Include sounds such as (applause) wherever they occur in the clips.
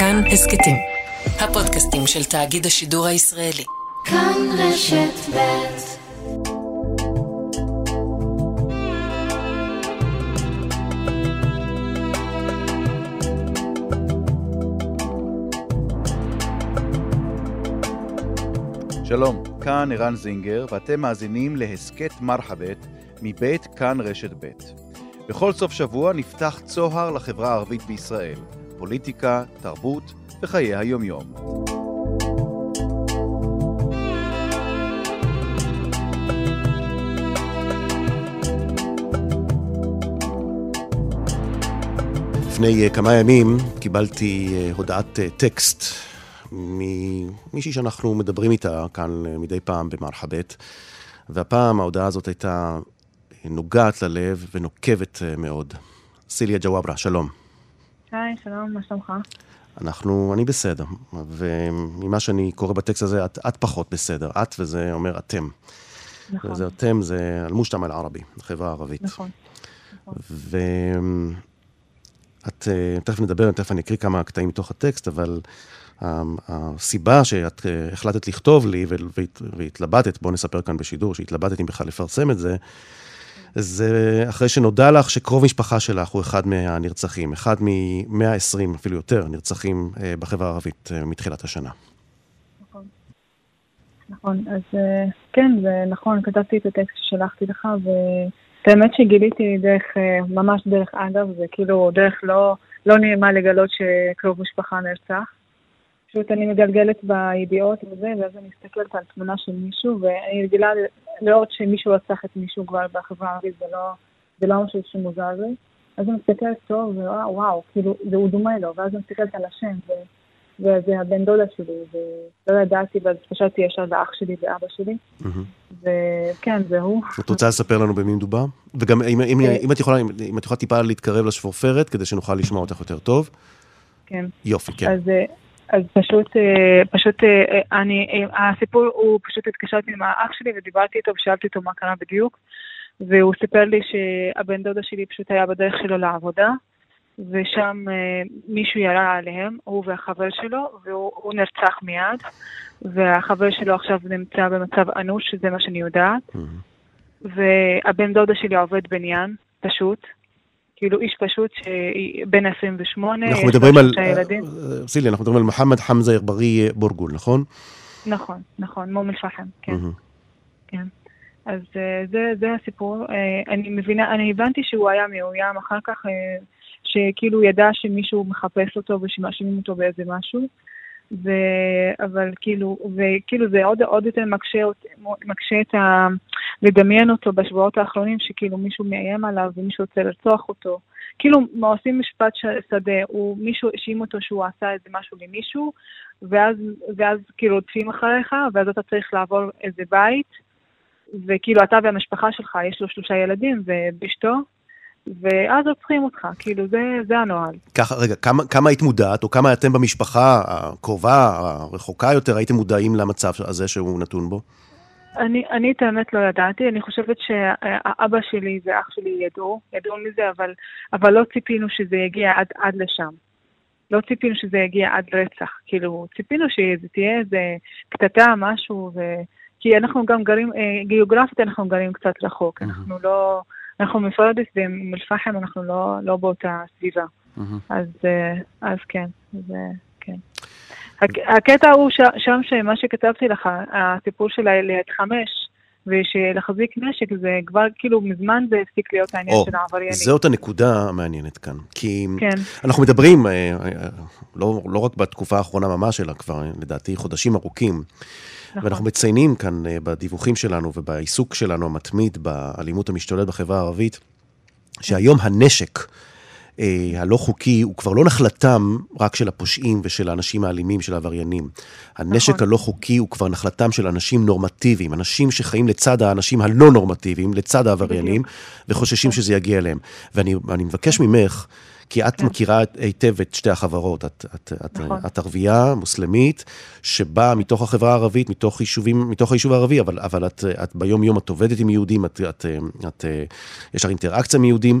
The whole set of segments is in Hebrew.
כאן הסכתים, הפודקאסטים של תאגיד השידור הישראלי. כאן רשת ב' שלום, כאן ערן זינגר, ואתם מאזינים להסכת מרחבת מבית כאן רשת ב'. בכל סוף שבוע נפתח צוהר לחברה הערבית בישראל, פוליטיקה, תרבות וחיי היומיום. לפני אה, כמה ימים קיבלתי אה, הודעת אה, טקסט ממישהי שאנחנו מדברים איתה כאן מדי פעם במרחבת, והפעם ההודעה הזאת הייתה נוגעת ללב ונוקבת מאוד. סיליה ג'וואברה, שלום. היי, שלום, מה שלומך? אנחנו, אני בסדר, וממה שאני קורא בטקסט הזה, את, את פחות בסדר. את וזה אומר אתם. נכון. וזה אתם, זה אל-מושתמע אל-ערבי, החברה הערבית. נכון. ואת, אה, תכף נדבר, תכף אני אקריא כמה קטעים מתוך הטקסט, אבל ה- הסיבה שאת אה, החלטת לכתוב לי והת- והתלבטת, בואו נספר כאן בשידור, שהתלבטת אם בכלל לפרסם את זה, זה אחרי שנודע לך שקרוב משפחה שלך הוא אחד מהנרצחים, אחד מ-120, אפילו יותר, נרצחים אה, בחברה הערבית אה, מתחילת השנה. נכון, אז אה, כן, זה נכון, כתבתי את הטקסט ששלחתי לך, והאמת שגיליתי דרך, ממש דרך אגב, זה כאילו דרך לא, לא נעימה לגלות שקרוב משפחה נרצח. פשוט אני מגלגלת בידיעות וזה, ואז אני מסתכלת על תמונה של מישהו, ואני רגילה לראות שמישהו רצח את מישהו כבר בחברה הערבית, זה לא, זה לא משהו שמוזר לי. אז אני מסתכלת טוב, וואו, וואו, כאילו, זה הוא דומה לו, ואז אני מסתכלת על השם, ו... וזה הבן דודה שלי, ולא ידעתי, ואז התקשרתי ישר לאח שלי ואבא שלי, וכן, זה הוא. את רוצה לספר לנו במי מדובר? וגם אם, אם. אם, את יכולה, אם את יכולה טיפה להתקרב לשפורפרת, כדי שנוכל לשמוע אותך יותר טוב. כן. יופי, כן. אז, אה, אז פשוט, אה, פשוט, אה, אני, אה, הסיפור, הוא פשוט התקשרתי עם האח שלי ודיברתי איתו ושאלתי אותו מה קרה בדיוק, והוא סיפר לי שהבן דודה שלי פשוט היה בדרך שלו לעבודה, ושם מישהו ירה עליהם, הוא והחבר שלו, והוא הוא נרצח מיד, והחבר שלו עכשיו נמצא במצב אנוש, שזה מה שאני יודעת, והבן דודה שלי עובד בניין, פשוט. כאילו איש פשוט, בן 28, אנחנו מדברים על, ילדים. אה, סילי, אנחנו מדברים על מוחמד חמזה אגברי בורגול, נכון? נכון, נכון, מאום אל-פחם, כן. כן. אז אה, זה, זה הסיפור. אה, אני מבינה, אני הבנתי שהוא היה מאוים אחר כך, אה, שכאילו ידע שמישהו מחפש אותו ושמאשימים אותו באיזה משהו. ו... אבל כאילו, וכאילו זה עוד, עוד יותר מקשה, מקשה את ה... לדמיין אותו בשבועות האחרונים, שכאילו מישהו מאיים עליו ומישהו רוצה לרצוח אותו. כאילו, עושים משפט שדה, הוא, מישהו האשים אותו שהוא עשה איזה משהו למישהו, ואז, ואז כאילו רודפים אחריך, ואז אתה צריך לעבור איזה בית, וכאילו אתה והמשפחה שלך, יש לו שלושה ילדים ואשתו, ואז רוצחים אותך, כאילו זה, זה הנוהל. ככה, רגע, כמה, כמה היית מודעת, או כמה אתם במשפחה הקרובה, הרחוקה יותר, הייתם מודעים למצב הזה שהוא נתון בו? אני, אני את האמת לא ידעתי, אני חושבת שהאבא שלי ואח שלי ידעו, ידעו מזה, אבל, אבל לא ציפינו שזה יגיע עד, עד לשם. לא ציפינו שזה יגיע עד רצח, כאילו, ציפינו שזה תהיה איזה קטטה, משהו, ו... כי אנחנו גם גרים, אה, גיאוגרפית אנחנו גרים קצת רחוק, אנחנו לא, אנחנו מפרדס ואום אל-פחם אנחנו לא, לא באותה סביבה. אז, אה, אז כן, זה, כן. הק- הקטע הוא ש, שם שמה שכתבתי לך, הסיפור של ה- להתחמש ושלהחזיק נשק, זה כבר כאילו מזמן זה הפסיק להיות העניין או, של העבריינים. זאת הנקודה המעניינת כאן. כי כן. אנחנו מדברים, אה, אה, לא, לא רק בתקופה האחרונה ממש, אלא כבר, לדעתי, חודשים ארוכים. נכון. ואנחנו מציינים כאן אה, בדיווחים שלנו ובעיסוק שלנו המתמיד באלימות המשתוללת בחברה הערבית, שהיום הנשק אה, הלא חוקי הוא כבר לא נחלתם רק של הפושעים ושל האנשים האלימים, של העבריינים. הנשק נכון. הלא חוקי הוא כבר נחלתם של אנשים נורמטיביים, אנשים שחיים לצד האנשים הלא נורמטיביים, לצד העבריינים, וחוששים שזה יגיע אליהם. ואני אני מבקש ממך, כי את מכירה היטב את שתי החברות. את, את, את, כן. נכון. את ערבייה, מוסלמית, שבאה מתוך החברה הערבית, מתוך יישובים, מתוך היישוב הערבי, אבל, אבל את, את ביום-יום את עובדת עם יהודים, את, את, את, את, יש לך אינטראקציה עם יהודים.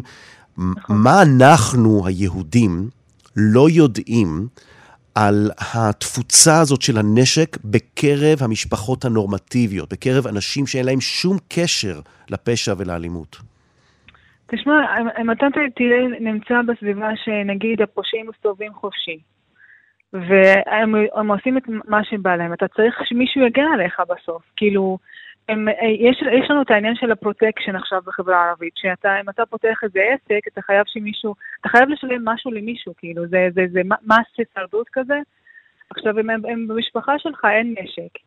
נכון. מה אנחנו, היהודים, לא יודעים על התפוצה הזאת של הנשק בקרב המשפחות הנורמטיביות, בקרב אנשים שאין להם שום קשר לפשע ולאלימות. תשמע, אם אתה תראה, נמצא בסביבה שנגיד הפושעים מסתובבים חופשי, והם עושים את מה שבא להם, אתה צריך שמישהו יגן עליך בסוף. כאילו, הם, יש, יש לנו את העניין של הפרוטקשן עכשיו בחברה הערבית, שאם אתה פותח איזה עסק, אתה חייב שמישהו, אתה חייב לשלם משהו למישהו, כאילו, זה, זה, זה מס הישרדות כזה. עכשיו, אם הם, הם במשפחה שלך אין נשק,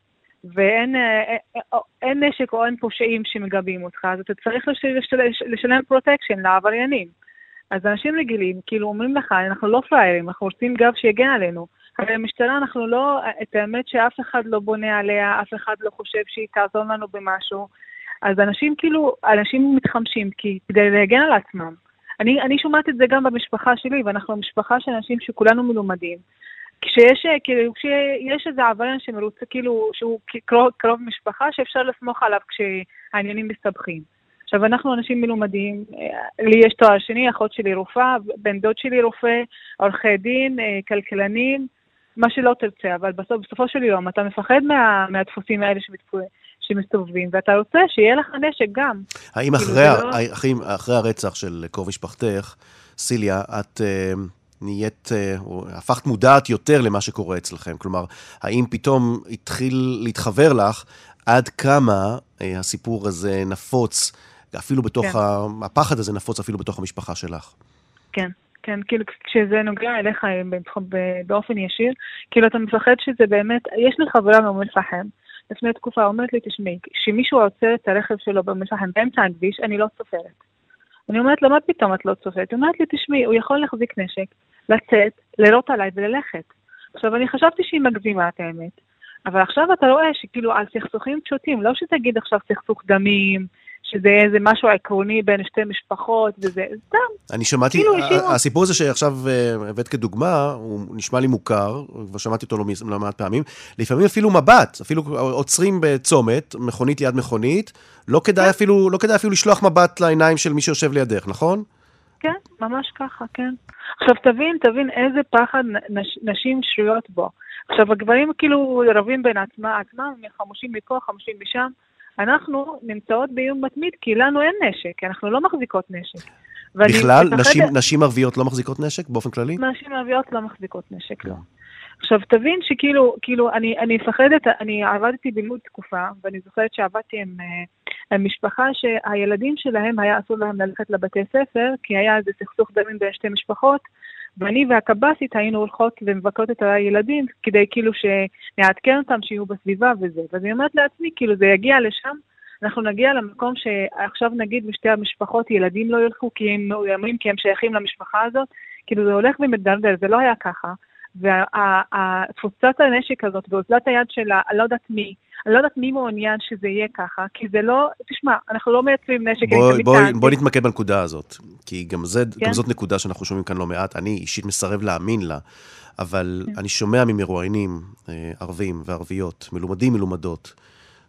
ואין אין, אה, אה, אין נשק או אין פושעים שמגבים אותך, אז אתה צריך לשל, לשל, לשלם פרוטקשן לעבריינים. אז אנשים רגילים, כאילו, אומרים לך, אנחנו לא פראיירים, אנחנו רוצים גב שיגן עלינו. הרי המשטרה, אנחנו לא, את האמת שאף אחד לא בונה עליה, אף אחד לא חושב שהיא תעזור לנו במשהו. אז אנשים כאילו, אנשים מתחמשים כי, כדי להגן על עצמם. אני, אני שומעת את זה גם במשפחה שלי, ואנחנו משפחה של אנשים שכולנו מלומדים. כשיש, כאילו, כשיש איזה עבריין שמרוצה, כאילו, שהוא קרוב, קרוב משפחה, שאפשר לסמוך עליו כשהעניינים מסתבכים. עכשיו, אנחנו אנשים מלומדים, אה, לי יש תואר שני, אחות שלי רופאה, בן דוד שלי רופא, עורכי דין, אה, כלכלנים, מה שלא תרצה, אבל בסוף, בסופו של יום אתה מפחד מה, מהדפוסים האלה שמתפו... שמסתובבים, ואתה רוצה שיהיה לך נשק גם. האם כאילו, אחרי, לא... אחרי הרצח של קרוב משפחתך, סיליה, את... uh, נהיית, או הפכת מודעת יותר למה שקורה אצלכם? כלומר, האם פתאום התחיל להתחבר לך עד כמה uh, הסיפור הזה נפוץ, אפילו בתוך, כן. ה... הפחד הזה נפוץ אפילו בתוך המשפחה שלך? כן. כן, כאילו כשזה נוגע אליך באופן ישיר, כאילו אתה מפחד שזה באמת, יש לי חברה מאום אל-פחם, לפני תקופה אומרת לי, תשמעי, כשמישהו עוצר את הרכב שלו באום אל-פחם באמצע הכביש, אני לא סופרת. אני אומרת לו, מה פתאום את לא צופרת? היא אומרת לי, תשמעי, הוא יכול להחזיק נשק, לצאת, לירות עליי וללכת. עכשיו, אני חשבתי שהיא מגזימה את האמת, אבל עכשיו אתה רואה שכאילו על סכסוכים פשוטים, לא שתגיד עכשיו סכסוך דמים, שזה איזה משהו עקרוני בין שתי משפחות, וזה סתם. אני שמעתי, כאילו, הסיפור הזה שעכשיו אה, הבאת כדוגמה, הוא נשמע לי מוכר, כבר שמעתי אותו לא, לא מעט פעמים, לפעמים אפילו מבט, אפילו עוצרים בצומת, מכונית ליד מכונית, לא כדאי, כן. אפילו, לא כדאי אפילו לשלוח מבט לעיניים של מי שיושב לידך, נכון? כן, ממש ככה, כן. עכשיו תבין, תבין איזה פחד נש, נשים שרויות בו. עכשיו הגברים כאילו רבים בין עצמם, עצמם, חמושים מפה, חמושים משם. אנחנו נמצאות באיום מתמיד כי לנו אין נשק, אנחנו לא מחזיקות נשק. בכלל? נשים, נשים ערביות לא מחזיקות נשק באופן כללי? נשים ערביות לא מחזיקות נשק, לא. עכשיו, תבין שכאילו, כאילו, אני, אני מפחדת, אני עבדתי בלימוד תקופה, ואני זוכרת שעבדתי עם, אה, עם משפחה שהילדים שלהם, היה אסור להם ללכת לבתי ספר, כי היה איזה סכסוך דמים בין שתי משפחות, ואני והקב"סית היינו הולכות ומבקרות את הילדים כדי כאילו שנעדכן אותם שיהיו בסביבה וזה. ואז אני אומרת לעצמי, כאילו זה יגיע לשם, אנחנו נגיע למקום שעכשיו נגיד בשתי המשפחות ילדים לא ילכו כי הם מאוימים, כי הם שייכים למשפחה הזאת, כאילו זה הולך ומדלדל, זה לא היה ככה. ותפוצת הנשק הזאת ואוזלת היד של אני לא יודעת מי, אני לא יודעת מי מעוניין שזה יהיה ככה, כי זה לא, תשמע, אנחנו לא מייצרים נשק. בואי בוא, בוא נתמקד בנקודה הזאת, כי גם, זה, כן? גם זאת נקודה שאנחנו שומעים כאן לא מעט. אני אישית מסרב להאמין לה, אבל כן. אני שומע ממרואיינים אה, ערבים וערביות, מלומדים, מלומדות,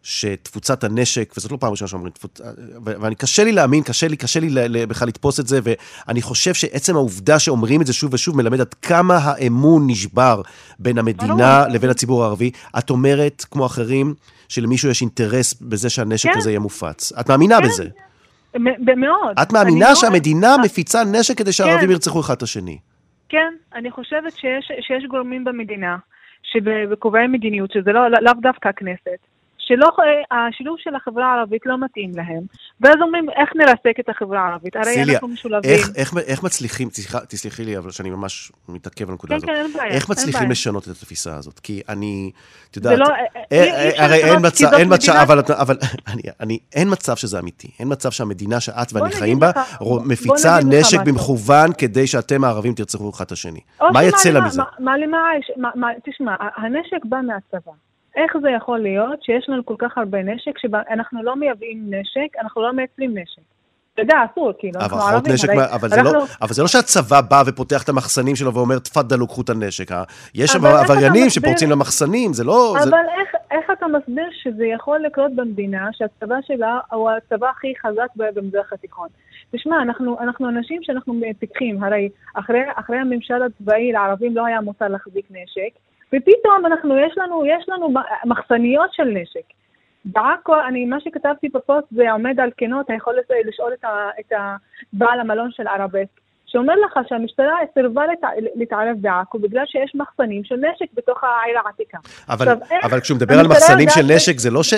שתפוצת הנשק, וזאת לא פעם ראשונה שאומרים, תפוצ... ואני, קשה לי להאמין, קשה לי, קשה לי בכלל לתפוס את זה, ואני חושב שעצם העובדה שאומרים את זה שוב ושוב מלמד עד כמה האמון נשבר בין המדינה לבין הציבור הערבי. את אומרת, כמו אחרים, שלמישהו יש אינטרס בזה שהנשק כן. הזה יהיה מופץ. את מאמינה כן. בזה? מאוד. את מאמינה שהמדינה לא... מפיצה נשק כדי שהערבים כן. ירצחו אחד את השני? כן, אני חושבת שיש, שיש גורמים במדינה, שבקובעי מדיניות, שזה לא, לאו דווקא הכנסת, שלא, השילוב של החברה הערבית לא מתאים להם, ואז אומרים, איך נרסק את החברה הערבית? הרי סיליה, אנחנו משולבים. איך, איך, איך מצליחים, תסלחי לי, אבל שאני ממש מתעכב על הנקודה כן, הזאת. כן, אין בעיה. איך מצליחים. לשנות את התפיסה הזאת? כי אני, את יודעת, לא, הרי אין מצב, אין מצב, אבל, אבל (laughs) אני, אני, אין מצב שזה אמיתי. אין מצב שהמדינה שאת ואני חיים בה, מפיצה נשק במכוון כדי שאתם הערבים תרצחו אחד את השני. מה יצא לה מזה? תשמע, הנשק בא מהצבא. איך זה יכול להיות שיש לנו כל כך הרבה נשק, שאנחנו לא מייבאים נשק, אנחנו לא מייצרים נשק? אתה יודע, אסור, כאילו, אנחנו ערבים. נשק, הרי, אבל, זה לא, אבל זה לא שהצבא בא ופותח את המחסנים שלו ואומר, תפאדלו, קחו את הנשק. יש שם עבריינים שפורצים למחסנים, זה לא... אבל זה... איך, איך אתה מסביר שזה יכול לקרות במדינה שהצבא שלה הוא הצבא הכי חזק במזרח התיכון? תשמע, אנחנו, אנחנו אנשים שאנחנו פיקחים, הרי אחרי, אחרי הממשל הצבאי לערבים לא היה מותר להחזיק נשק, ופתאום אנחנו, יש לנו, יש לנו מחסניות של נשק. בעכו, אני, מה שכתבתי בפוסט זה עומד על כנות היכולת לשאול את, ה, את הבעל המלון של ערבסק. שאומר לך שהמשטרה סירבה להתערב בעכו בגלל שיש מחסנים של נשק בתוך העיר העתיקה. אבל, עכשיו, אבל כשהוא מדבר על מחסנים של נשק, זה לא ש...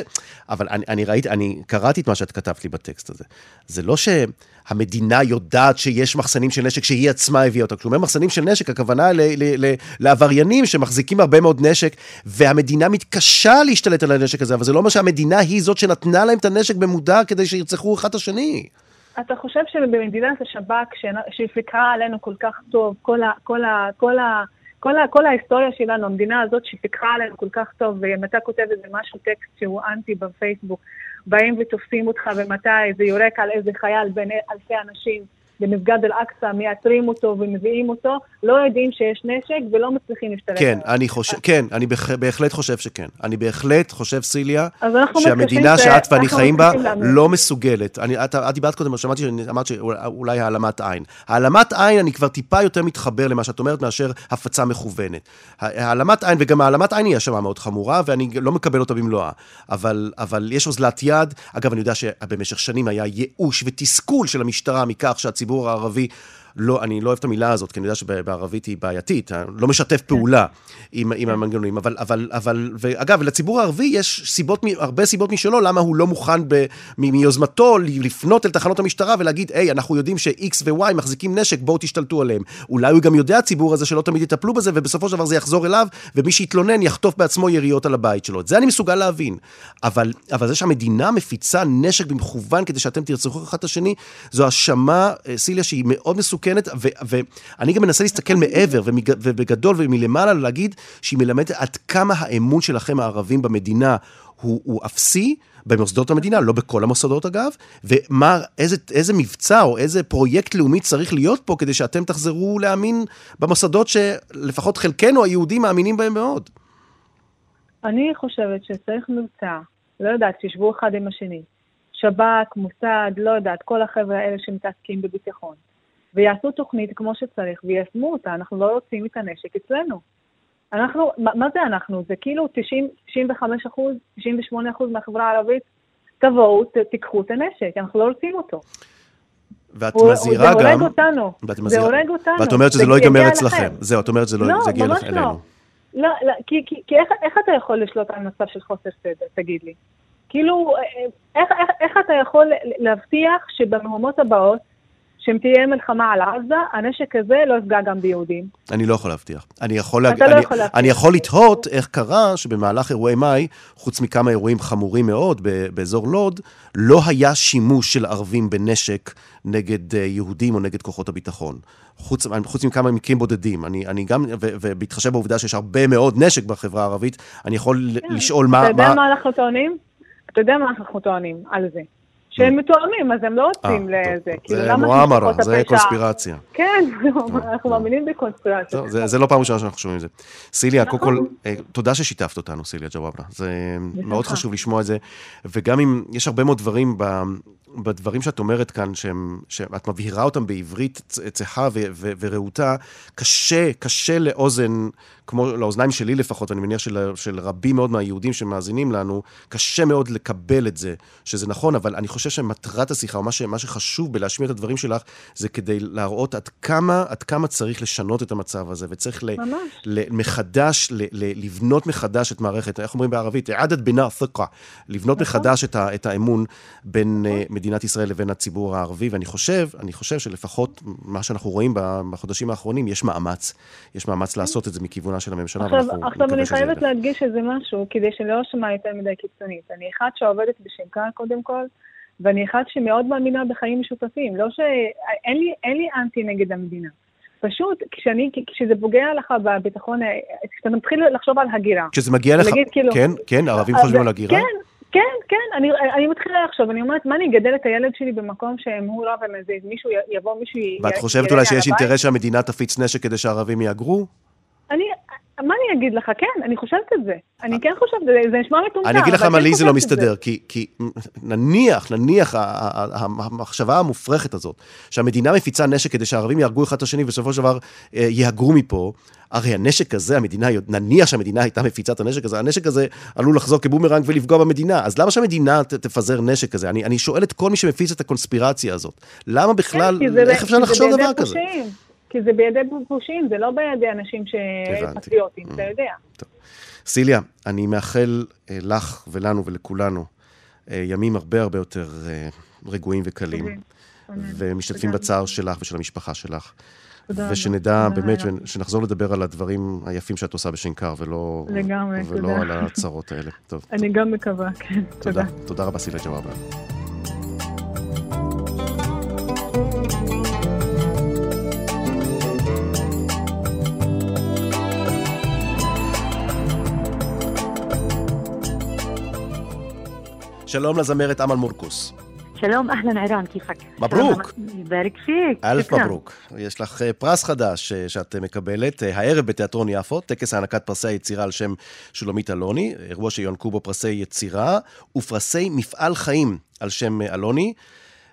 אבל אני, אני ראיתי, אני קראתי את מה שאת כתבת לי בטקסט הזה. זה לא שהמדינה יודעת שיש מחסנים של נשק שהיא עצמה הביאה אותה. כשהוא אומר מחסנים של נשק, הכוונה ל, ל, ל, לעבריינים שמחזיקים הרבה מאוד נשק, והמדינה מתקשה להשתלט על הנשק הזה, אבל זה לא אומר שהמדינה היא זאת שנתנה להם את הנשק במודע כדי שירצחו אחד את השני. אתה חושב שבמדינת השב"כ, שפיקחה עלינו כל כך טוב, כל, ה, כל, ה, כל, ה, כל, ה, כל ההיסטוריה שלנו, המדינה הזאת שפיקחה עלינו כל כך טוב, ואם אתה כותב איזה משהו, טקסט שהוא אנטי בפייסבוק, באים ותופסים אותך ומתי זה יורק על איזה חייל בין אלפי אנשים, במסגד אל-אקצא, מאתרים אותו ומביאים אותו, לא יודעים שיש נשק ולא מצליחים להשתלט כן, אני חושב, כן, אני בהחלט חושב שכן. אני בהחלט חושב, סיליה, שהמדינה שאת ואני חיים בה לא מסוגלת. אני, את, את דיברת קודם, שמעתי שאמרת שאולי העלמת עין. העלמת עין, אני כבר טיפה יותר מתחבר למה שאת אומרת מאשר הפצה מכוונת. העלמת עין, וגם העלמת עין היא האשמה מאוד חמורה, ואני לא מקבל אותה במלואה. אבל, אבל יש אוזלת יד. אגב, אני יודע שבמשך שנים היה ייאוש ותסכול של המשטרה מכך שהציבור... הציבור הערבי לא, אני לא אוהב את המילה הזאת, כי אני יודע שבערבית היא בעייתית, לא משתף. פעולה עם, עם כן. המנגנונים. אבל, אבל, אבל, ואגב, לציבור הערבי יש סיבות, הרבה סיבות משלו, למה הוא לא מוכן ב, מיוזמתו לפנות אל תחנות המשטרה ולהגיד, היי, אנחנו יודעים ש-X ו-Y מחזיקים נשק, בואו תשתלטו עליהם. אולי הוא גם יודע, הציבור הזה, שלא תמיד יטפלו בזה, ובסופו של דבר זה יחזור אליו, ומי שיתלונן יחטוף בעצמו יריות על הבית שלו. את זה אני מסוגל להבין. אבל, אבל זה שהמדינה מפיצה נשק במכוון כדי שאתם תרצחו אחד את השני, זו האשמה, אה, סיליה, שהיא מאוד מסוכנת. מסוכנת, ואני גם מנסה להסתכל מעבר ובגדול ומלמעלה להגיד שהיא מלמדת עד כמה האמון שלכם הערבים במדינה הוא, הוא אפסי. במוסדות המדינה, לא בכל המוסדות אגב, ומה, איזה, איזה מבצע או איזה פרויקט לאומי צריך להיות פה כדי שאתם תחזרו להאמין במוסדות שלפחות חלקנו היהודים מאמינים בהם מאוד. אני חושבת שצריך מבצע, לא יודעת, תשבו אחד עם השני. שב"כ, מוסד, לא יודעת, כל החבר'ה האלה שמתעסקים בביטחון. ויעשו תוכנית כמו שצריך ויישמו אותה. אנחנו לא רוצים את הנשק אצלנו. אנחנו, מה, מה זה אנחנו? זה כאילו 90, 95 אחוז, 98 אחוז מהחברה הערבית, תבואו, ת, תיקחו את הנשק, אנחנו לא רוצים אותו. ואת הוא, מזהירה גם... זה הורג אותנו. ואת מזהירה, זה הורג אותנו. ואת אומרת שזה לא ייגמר אצלכם. זהו, את אומרת שזה לא, זה יגיע אלינו. לא, לא, לא כי, כי, כי איך, איך אתה יכול לשלוט על מצב של חוסר סדר, תגיד לי? כאילו, אה, אה, איך, איך, איך אתה יכול להבטיח שבמהומות הבאות שאם תהיה מלחמה על עזה, הנשק הזה לא יפגע גם ביהודים. אני לא יכול להבטיח. אני יכול, להג... לא אני, יכול להבטיח. אני יכול לתהות איך קרה שבמהלך אירועי מאי, חוץ מכמה אירועים חמורים מאוד באזור לוד, לא היה שימוש של ערבים בנשק נגד אה, יהודים או נגד כוחות הביטחון. חוץ, חוץ מכמה מקרים בודדים. אני, אני גם, ובהתחשב בעובדה שיש הרבה מאוד נשק בחברה הערבית, אני יכול כן. לשאול מה... אתה יודע מה, מה אנחנו טוענים? אתה יודע מה אנחנו טוענים על זה. שהם מתואמים, אז הם לא רוצים אה, לזה. כאילו, זה מועמרה, זה קונספירציה. כן, אנחנו מאמינים בקונספירציה. זה לא פעם ראשונה שאנחנו שומעים את זה. סיליה, קודם כל. אה, תודה ששיתפת אותנו, סיליה ג'וואבנה. זה מאוד חשוב לשמוע את זה. וגם אם יש הרבה מאוד דברים בדברים שאת אומרת כאן, שהם, שאת מבהירה אותם בעברית צחה ורהוטה, קשה, קשה לאוזן, כמו לאוזניים שלי לפחות, ואני מניח של, של רבים מאוד מהיהודים שמאזינים לנו, קשה מאוד לקבל את זה, שזה נכון, אבל אני חושב שמטרת השיחה, או מה, ש, מה שחשוב בלהשמיע את הדברים שלך, זה כדי להראות עד כמה, עד כמה צריך לשנות את המצב הזה, וצריך ל, ל, מחדש, ל, ל, לבנות מחדש את מערכת, איך אומרים בערבית? עדת בינה ת'קה, לבנות נכון. מחדש את, ה, את האמון בין נכון. מדינת ישראל לבין הציבור הערבי, ואני חושב, אני חושב שלפחות מה שאנחנו רואים בחודשים האחרונים, יש מאמץ. יש מאמץ לעשות את זה מכיוונה של הממשלה, עכשיו, ואנחנו עכשיו אני חייבת להדגיש איזה משהו, כדי שלא אשמע יותר מדי קיצונית. אני אחת שעובדת בשנקר קודם כל, ואני אחת שמאוד מאמינה בחיים משותפים. לא ש... אין לי, אין לי אנטי נגד המדינה. פשוט, כשאני, כשזה פוגע לך בביטחון, כשאתה מתחיל לחשוב על הגירה. כשזה מגיע לך, כאילו, כן, כן, ערבים חושבים על הגירה? כן, כן, כן, אני, אני מתחילה לחשוב, אני אומרת, מה אני אגדל את הילד שלי במקום שהם הוא עם איזה מישהו יבוא, מישהו י... ואת חושבת אולי שיש אינטרס שהמדינה תפיץ נשק כדי שהערבים יהגרו? אני, מה אני אגיד לך? כן, אני חושבת את זה. אני כן חושבת, זה, נשמע מטומטם. אני אגיד לך מה לי זה לא מסתדר, כי, כי נניח, נניח המחשבה המופרכת הזאת, שהמדינה מפיצה נשק כדי שהערבים יהרגו אחד את השני ובסופו של דבר אה, יהגרו מפה, הרי הנשק הזה, המדינה, נניח שהמדינה הייתה מפיצה את הנשק הזה, הנשק הזה עלול לחזור כבומרנג ולפגוע במדינה. אז למה שהמדינה תפזר נשק כזה? אני, אני שואל את כל מי שמפיץ את הקונספירציה הזאת. למה בכלל, כן, איך אפשר לחשוב דבר כזה? כי זה בידי פושעים, זה לא בידי אנשים. שפטריוטים, אתה יודע. סיליה, אני מאחל אה, לך ולנו ולכולנו אה, ימים הרבה הרבה יותר אה, רגועים וקלים. ומשתתפים. בצער שלך ושל המשפחה שלך. תודה. ושנדע תודה באמת, שנחזור לדבר על הדברים היפים שאת עושה בשנקר, ולא, לגמרי, ולא תודה. על הצרות האלה. טוב, אני גם מקווה, כן. תודה. תודה. תודה רבה, סיליה ג'וואבה. שלום לזמרת אמל מורקוס. שלום, אהלן ערן, كيفك? مبروك. يبارك فيك. ألف. مبروك. יש לך אה, פרס חדש אה, שאת אה, מקבלת הערב בתיאטרון יפו, טקס הענקת פרסי היצירה על שם שולמית אלוני, אירוע שיוענקו בו פרסי יצירה ופרסי מפעל חיים על שם אלוני,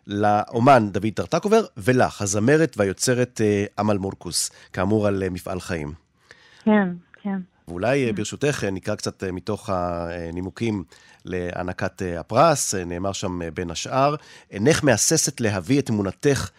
לאומן דוד טרטקובר ולך, הזמרת והיוצרת אמל מורקוס, כאמור על מפעל חיים. כן, כן. ואולי אה, ברשותך אה, נקרא קצת אה, מתוך הנימוקים להענקת הפרס, נאמר שם בין השאר, אינך מהססת להביא את אמונתך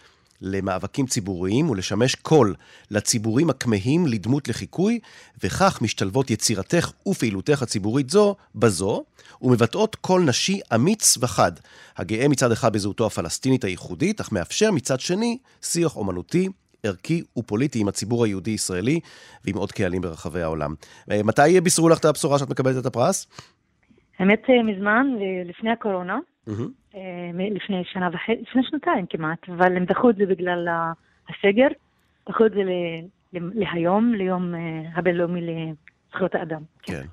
למאבקים ציבוריים ולשמש קול לציבורים הכמהים לדמות לחיקוי, וכך משתלבות יצירתך ופעילותך הציבורית זו בזו, ומבטאות קול נשי אמיץ וחד, הגאה מצד אחד בזהותו הפלסטינית הייחודית, אך מאפשר מצד שני שיח אומנותי ערכי ופוליטי עם הציבור היהודי-ישראלי ועם עוד קהלים ברחבי העולם. אה, מתי בישרו לך את הבשורה שאת מקבלת את הפרס? האמת, אה, מזמן, לפני הקורונה, מ- לפני שנה וחצי, לפני שנתיים כמעט, אבל הם דחו את זה בגלל הסגר, דחו את זה ל- להיום, ליום הבינלאומי לזכויות האדם. כן.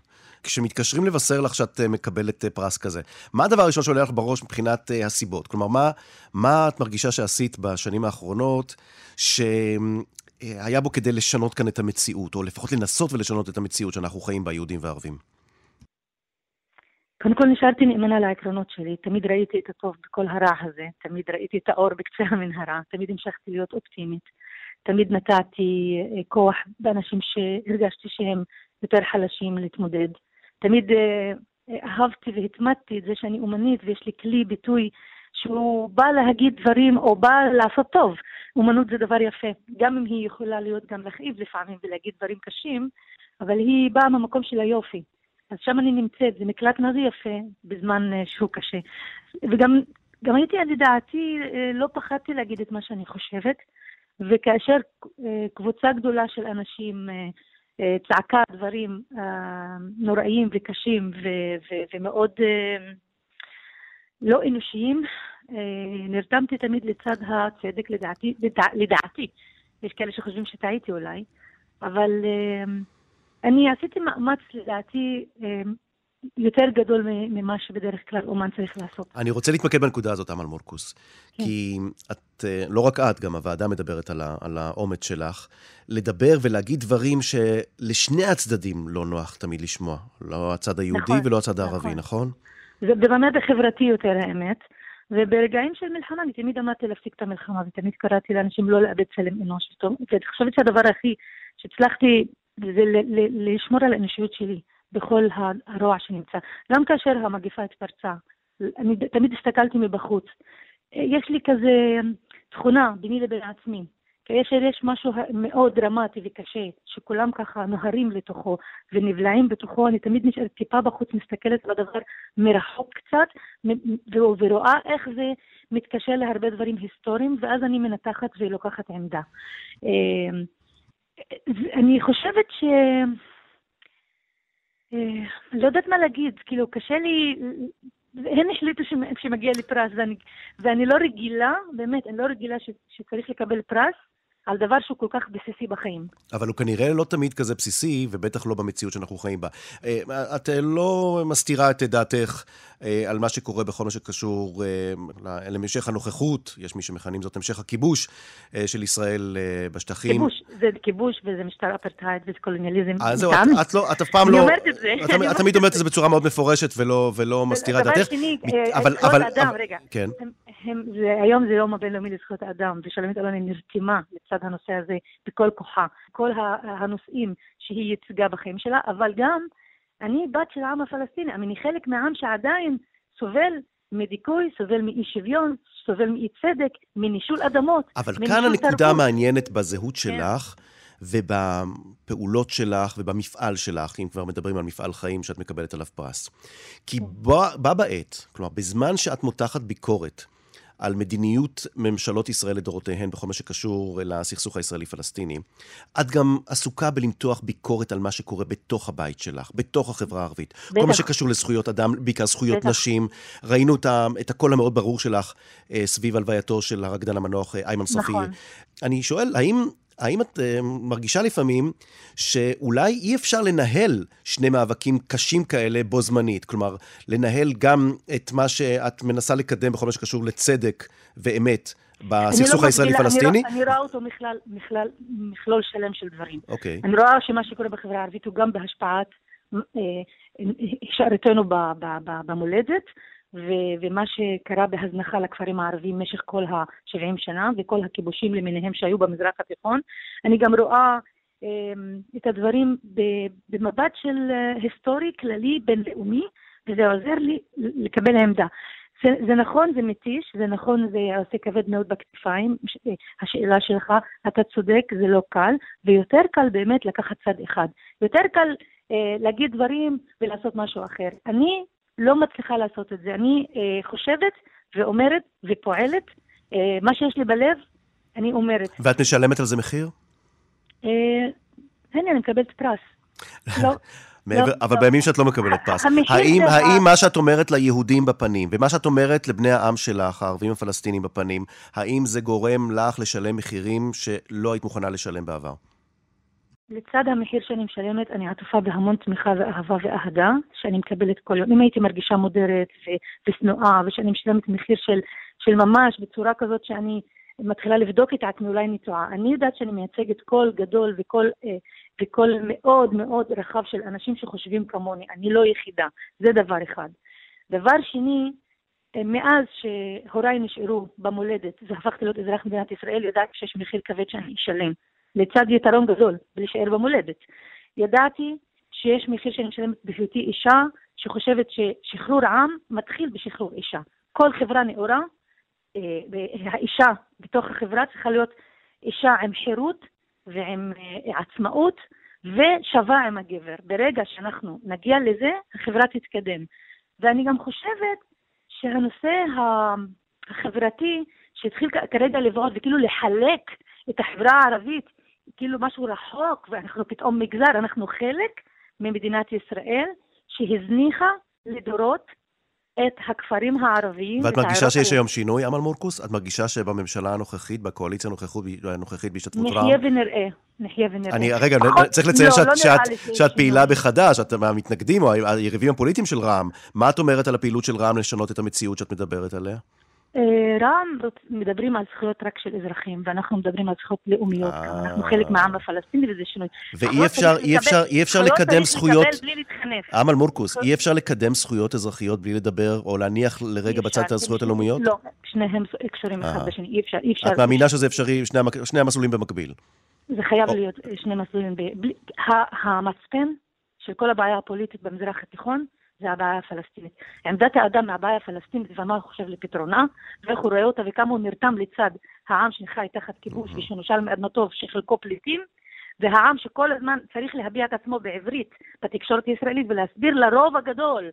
כשמתקשרים לבשר לך שאת אה, מקבלת אה, פרס כזה, מה הדבר הראשון שעולה לך בראש מבחינת אה, הסיבות? כלומר, מה, מה את מרגישה שעשית בשנים האחרונות שהיה בו כדי לשנות כאן את המציאות, או לפחות לנסות ולשנות את המציאות שאנחנו חיים בה, יהודים וערבים? קודם כל נשארתי נאמנה לעקרונות שלי, תמיד ראיתי את הטוב בכל הרע הזה, תמיד ראיתי את האור בקצה (laughs) המנהרה, תמיד המשכתי להיות אופטימית, תמיד נתתי כוח באנשים שהרגשתי שהם יותר חלשים להתמודד, תמיד אה, אה, אהבתי והתמדתי את זה שאני אומנית ויש לי כלי ביטוי שהוא בא להגיד דברים או בא לעשות טוב. אומנות זה דבר יפה, גם אם היא יכולה להיות גם להכאיב לפעמים ולהגיד דברים קשים, אבל היא באה מהמקום של היופי. אז שם אני נמצאת, זה מקלט זה יפה בזמן אה, שהוא קשה. וגם גם הייתי, לדעתי, אה, לא פחדתי להגיד את מה שאני חושבת, וכאשר קבוצה גדולה של אנשים צעקה דברים אה, נוראים וקשים ו- ו- ומאוד אה, לא אנושיים, אה, נרתמתי תמיד לצד הצדק, לדעתי, לדע, לדעתי. יש כאלה שחושבים שטעיתי אולי, אבל אני עשיתי מאמץ, לדעתי, יותר גדול ממה שבדרך כלל אומן צריך לעשות. אני רוצה להתמקד בנקודה הזאת, אמל מורקוס. כן. כי את, אה, לא רק את, גם הוועדה מדברת על, ה, על האומץ שלך, לדבר ולהגיד דברים שלשני הצדדים לא נוח תמיד לשמוע. לא הצד היהודי נכון, ולא הצד הערבי, נכון. נכון? זה בממד החברתי יותר האמת. וברגעים של מלחמה אני תמיד אמרתי להפסיק את המלחמה, ותמיד קראתי לאנשים לא לאבד צלם אנוש. ואני חושבת שהדבר הכי שהצלחתי זה לשמור על האנושיות שלי בכל הרוע שנמצא. גם כאשר המגפה התפרצה, אני תמיד הסתכלתי מבחוץ. יש לי כזה תכונה ביני לבין עצמי. כאשר יש משהו מאוד דרמטי וקשה, שכולם ככה נוהרים לתוכו ונבלעים בתוכו, אני תמיד נשארת טיפה בחוץ, מסתכלת על הדבר מרחוק קצת, ורואה איך זה מתקשר להרבה דברים היסטוריים, ואז אני מנתחת ולוקחת עמדה. אה, אני חושבת ש... אה, לא יודעת מה להגיד, כאילו, קשה לי... הם החליטו שמ- שמגיע לי פרס, ואני, ואני לא רגילה, באמת, אני לא רגילה ש, שצריך לקבל פרס, על דבר שהוא כל כך בסיסי בחיים. אבל הוא כנראה לא תמיד כזה בסיסי, ובטח לא במציאות שאנחנו חיים בה. אה, את אה, לא מסתירה את דעתך אה, על מה שקורה בכל מה שקשור להמשך הנוכחות, יש מי שמכנים זאת המשך הכיבוש של ישראל בשטחים. כיבוש, זה כיבוש וזה משטר אפרטהייד וזה קולוניאליזם. אז זהו, את, לא, את אף פעם לא... אני אומרת את זה. את תמיד אומרת את זה בצורה מאוד מפורשת ולא מסתירה את דעתך. דבר שני, זכויות אדם, רגע. כן. היום זה יום הבינלאומי לזכויות אדם, ושלומית אלוני נרתמה לצד הנושא הזה בכל כוחה, כל הנושאים שהיא ייצגה בחיים שלה, אבל גם אני בת של העם הפלסטיני, אני חלק מהעם שעדיין סובל מדיכוי, סובל מאי שוויון, סובל מאי צדק, מנישול אדמות. אבל כאן הנקודה המעניינת בזהות כן. שלך. ובפעולות שלך ובמפעל שלך, אם כבר מדברים על מפעל חיים שאת מקבלת עליו פרס. כי כן. בה בעת, כלומר, בזמן שאת מותחת ביקורת על מדיניות ממשלות ישראל לדורותיהן בכל מה שקשור לסכסוך הישראלי-פלסטיני. את גם עסוקה בלמתוח ביקורת על מה שקורה בתוך הבית שלך, בתוך החברה הערבית. בטח. כל מה שקשור לזכויות אדם, בעיקר זכויות בטח. נשים. ראינו את, את הקול המאוד ברור שלך אה, סביב הלווייתו של הרקדן המנוח אה, איימן סופי. נכון. אני שואל, האם האם את uh, מרגישה לפעמים שאולי אי אפשר לנהל שני מאבקים קשים כאלה בו זמנית? כלומר, לנהל גם את מה שאת מנסה לקדם בכל מה שקשור לצדק ואמת בסכסוך לא הישראלי-פלסטיני? אני, אני רואה אותו מכלל, מכלל, מכלול שלם של דברים. אוקיי. Okay. אני רואה שמה שקורה בחברה הערבית הוא גם בהשפעת הישארתנו אה, במולדת. ו- ומה שקרה בהזנחה לכפרים הערביים במשך כל ה-70 שנה וכל הכיבושים למיניהם שהיו במזרח התיכון. אני גם רואה אה, את הדברים במבט של אה, היסטורי, כללי, בינלאומי, וזה עוזר לי לקבל עמדה. זה, זה נכון, זה מתיש, זה נכון, זה עושה כבד מאוד בכתפיים. אה, השאלה שלך, אתה צודק, זה לא קל, ויותר קל באמת לקחת צד אחד. יותר קל אה, להגיד דברים ולעשות משהו אחר. אני לא מצליחה לעשות את זה. אני אה, חושבת ואומרת ופועלת, אה, מה שיש לי בלב, אני אומרת. ואת משלמת על זה מחיר? אה, הנה, אני מקבלת פרס. לא. (laughs) מעבר, לא, אבל לא. בימים שאת לא מקבלת פרס, האם, האם מה שאת אומרת ליהודים בפנים, ומה שאת אומרת לבני העם שלך, הערבים הפלסטינים בפנים, האם זה גורם לך לשלם מחירים שלא היית מוכנה לשלם בעבר? לצד המחיר שאני משלמת, אני עטופה בהמון תמיכה ואהבה ואהדה שאני מקבלת כל יום. אם הייתי מרגישה מודרת ושנואה, ושאני משלמת מחיר של, של ממש בצורה כזאת שאני מתחילה לבדוק את עצמי, אולי אני טועה. אני יודעת שאני מייצגת קול גדול וקול, אה, וקול מאוד מאוד רחב של אנשים שחושבים כמוני. אני לא יחידה, זה דבר אחד. דבר שני, אה, מאז שהוריי נשארו במולדת והפכתי להיות אזרח מדינת ישראל, יודעת שיש מחיר כבד שאני אשלם. לצד יתרון גדול בלהישאר במולדת. ידעתי שיש מחיר שאני משלמת בהיותי אישה שחושבת ששחרור עם מתחיל בשחרור אישה. כל חברה נאורה, אה, האישה בתוך החברה צריכה להיות אישה עם חירות ועם אה, עצמאות ושווה עם הגבר. ברגע שאנחנו נגיע לזה, החברה תתקדם. ואני גם חושבת שהנושא החברתי שהתחיל כרגע לבעוט וכאילו לחלק את החברה הערבית כאילו משהו רחוק, ואנחנו פתאום מגזר, אנחנו חלק ממדינת ישראל שהזניחה לדורות את הכפרים הערביים. ואת מרגישה שיש היום שינוי, אמל מורקוס? את מרגישה שבממשלה הנוכחית, בקואליציה הנוכחית בהשתתפות רע"מ? נחיה ונראה, נחיה ונראה. אני, רגע, צריך לציין לא, שאת, לא שאת פעילה בחד"ש, את מהמתנגדים או היריבים הפוליטיים של רע"מ. מה את אומרת על הפעילות של רע"מ לשנות את המציאות שאת מדברת עליה? אה, רע"מ מדברים על זכויות רק של אזרחים, ואנחנו מדברים על זכויות לאומיות. אנחנו חלק מהעם הפלסטיני וזה שינוי. ואי אפשר, אי אפשר, אי אפשר לקדם זכויות... אמל מורקוס, אי אפשר לקדם זכויות אזרחיות בלי לדבר, או להניח לרגע בצד את הזכויות הלאומיות? לא, שניהם קשורים אחד בשני, אי אפשר, אי אפשר. את מאמינה שזה אפשרי, שני המסלולים במקביל? זה חייב להיות שני מסלולים. המצפן של כל הבעיה הפוליטית במזרח התיכון, זה הבעיה הפלסטינית. עמדת האדם מהבעיה הפלסטינית ומה הוא חושב לפתרונה, ואיך הוא רואה אותה וכמה הוא נרתם לצד העם שחי תחת כיבוש ושנושל מאדמתו שחלקו פליטים, והעם שכל הזמן צריך להביע את עצמו בעברית בתקשורת הישראלית ולהסביר לרוב הגדול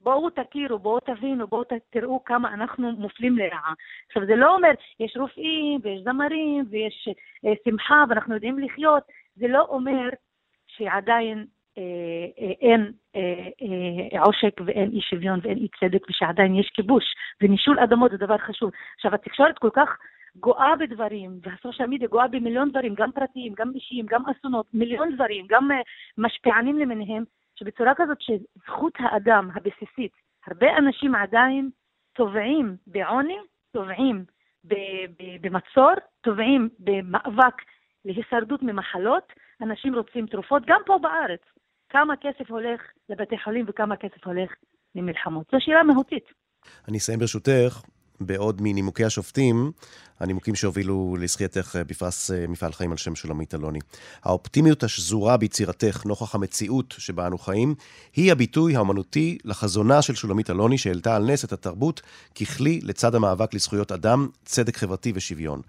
בואו תכירו, בואו תבינו, בואו תראו כמה אנחנו מופלים לרעה. עכשיו, זה לא אומר, יש רופאים ויש זמרים ויש אה, שמחה ואנחנו יודעים לחיות, זה לא אומר שעדיין אין אה, עושק ואין אי שוויון ואין אי צדק ושעדיין יש כיבוש ונישול אדמות זה דבר חשוב. עכשיו התקשורת כל כך גואה בדברים, והסושיאל מדיה גואה במיליון דברים, גם פרטיים, גם אישיים, גם אסונות, מיליון דברים, גם uh, משפיענים למיניהם, שבצורה כזאת שזכות האדם הבסיסית, הרבה אנשים עדיין טובעים בעוני, טובעים במצור, טובעים במאבק להישרדות ממחלות, אנשים רוצים תרופות, גם פה בארץ. כמה כסף הולך לבתי חולים וכמה כסף הולך למלחמות. זו שאלה מהותית. אני אסיים ברשותך בעוד מנימוקי השופטים, הנימוקים שהובילו לזכייתך אה, בפרס אה, מפעל חיים על שם שולמית אלוני. האופטימיות השזורה ביצירתך נוכח המציאות שבה אנו חיים, היא הביטוי האומנותי לחזונה של שולמית אלוני שהעלתה על נס את התרבות ככלי לצד המאבק לזכויות אדם, צדק חברתי ושוויון.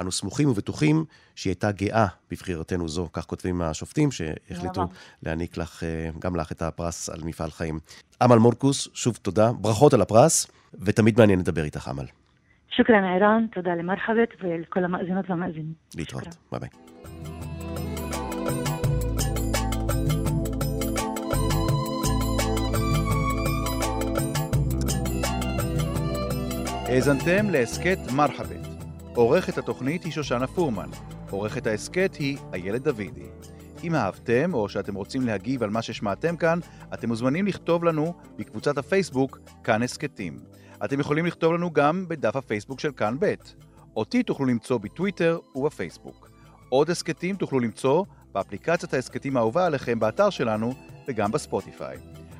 אנו סמוכים ובטוחים שהיא הייתה גאה בבחירתנו זו, כך כותבים השופטים שהחליטו להעניק לך, אה, גם לך את הפרס על מפעל חיים. אמל מורקוס, שוב תודה, ברכות על הפרס. ותמיד מעניין לדבר איתך, אמל. שוכרן ערן, תודה למרחבת ולכל המאזינות והמאזינים. להתראות, ביי ביי. האזנתם להסכת מרחבת. עורכת התוכנית היא שושנה פורמן. עורכת ההסכת היא איילת דוידי. אם אהבתם או שאתם רוצים להגיב על מה ששמעתם כאן, אתם מוזמנים לכתוב לנו בקבוצת הפייסבוק כאן הסכתים. אתם יכולים לכתוב לנו גם בדף הפייסבוק של כאן ב'. אותי תוכלו למצוא בטוויטר ובפייסבוק. עוד הסכתים תוכלו למצוא באפליקציית ההסכתים האהובה עליכם באתר שלנו וגם בספוטיפיי.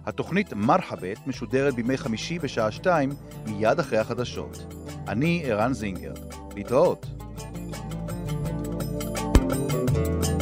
התוכנית מרחבת משודרת בימי חמישי בשעה שתיים מיד אחרי החדשות. אני ערן זינגר. להתראות. thank you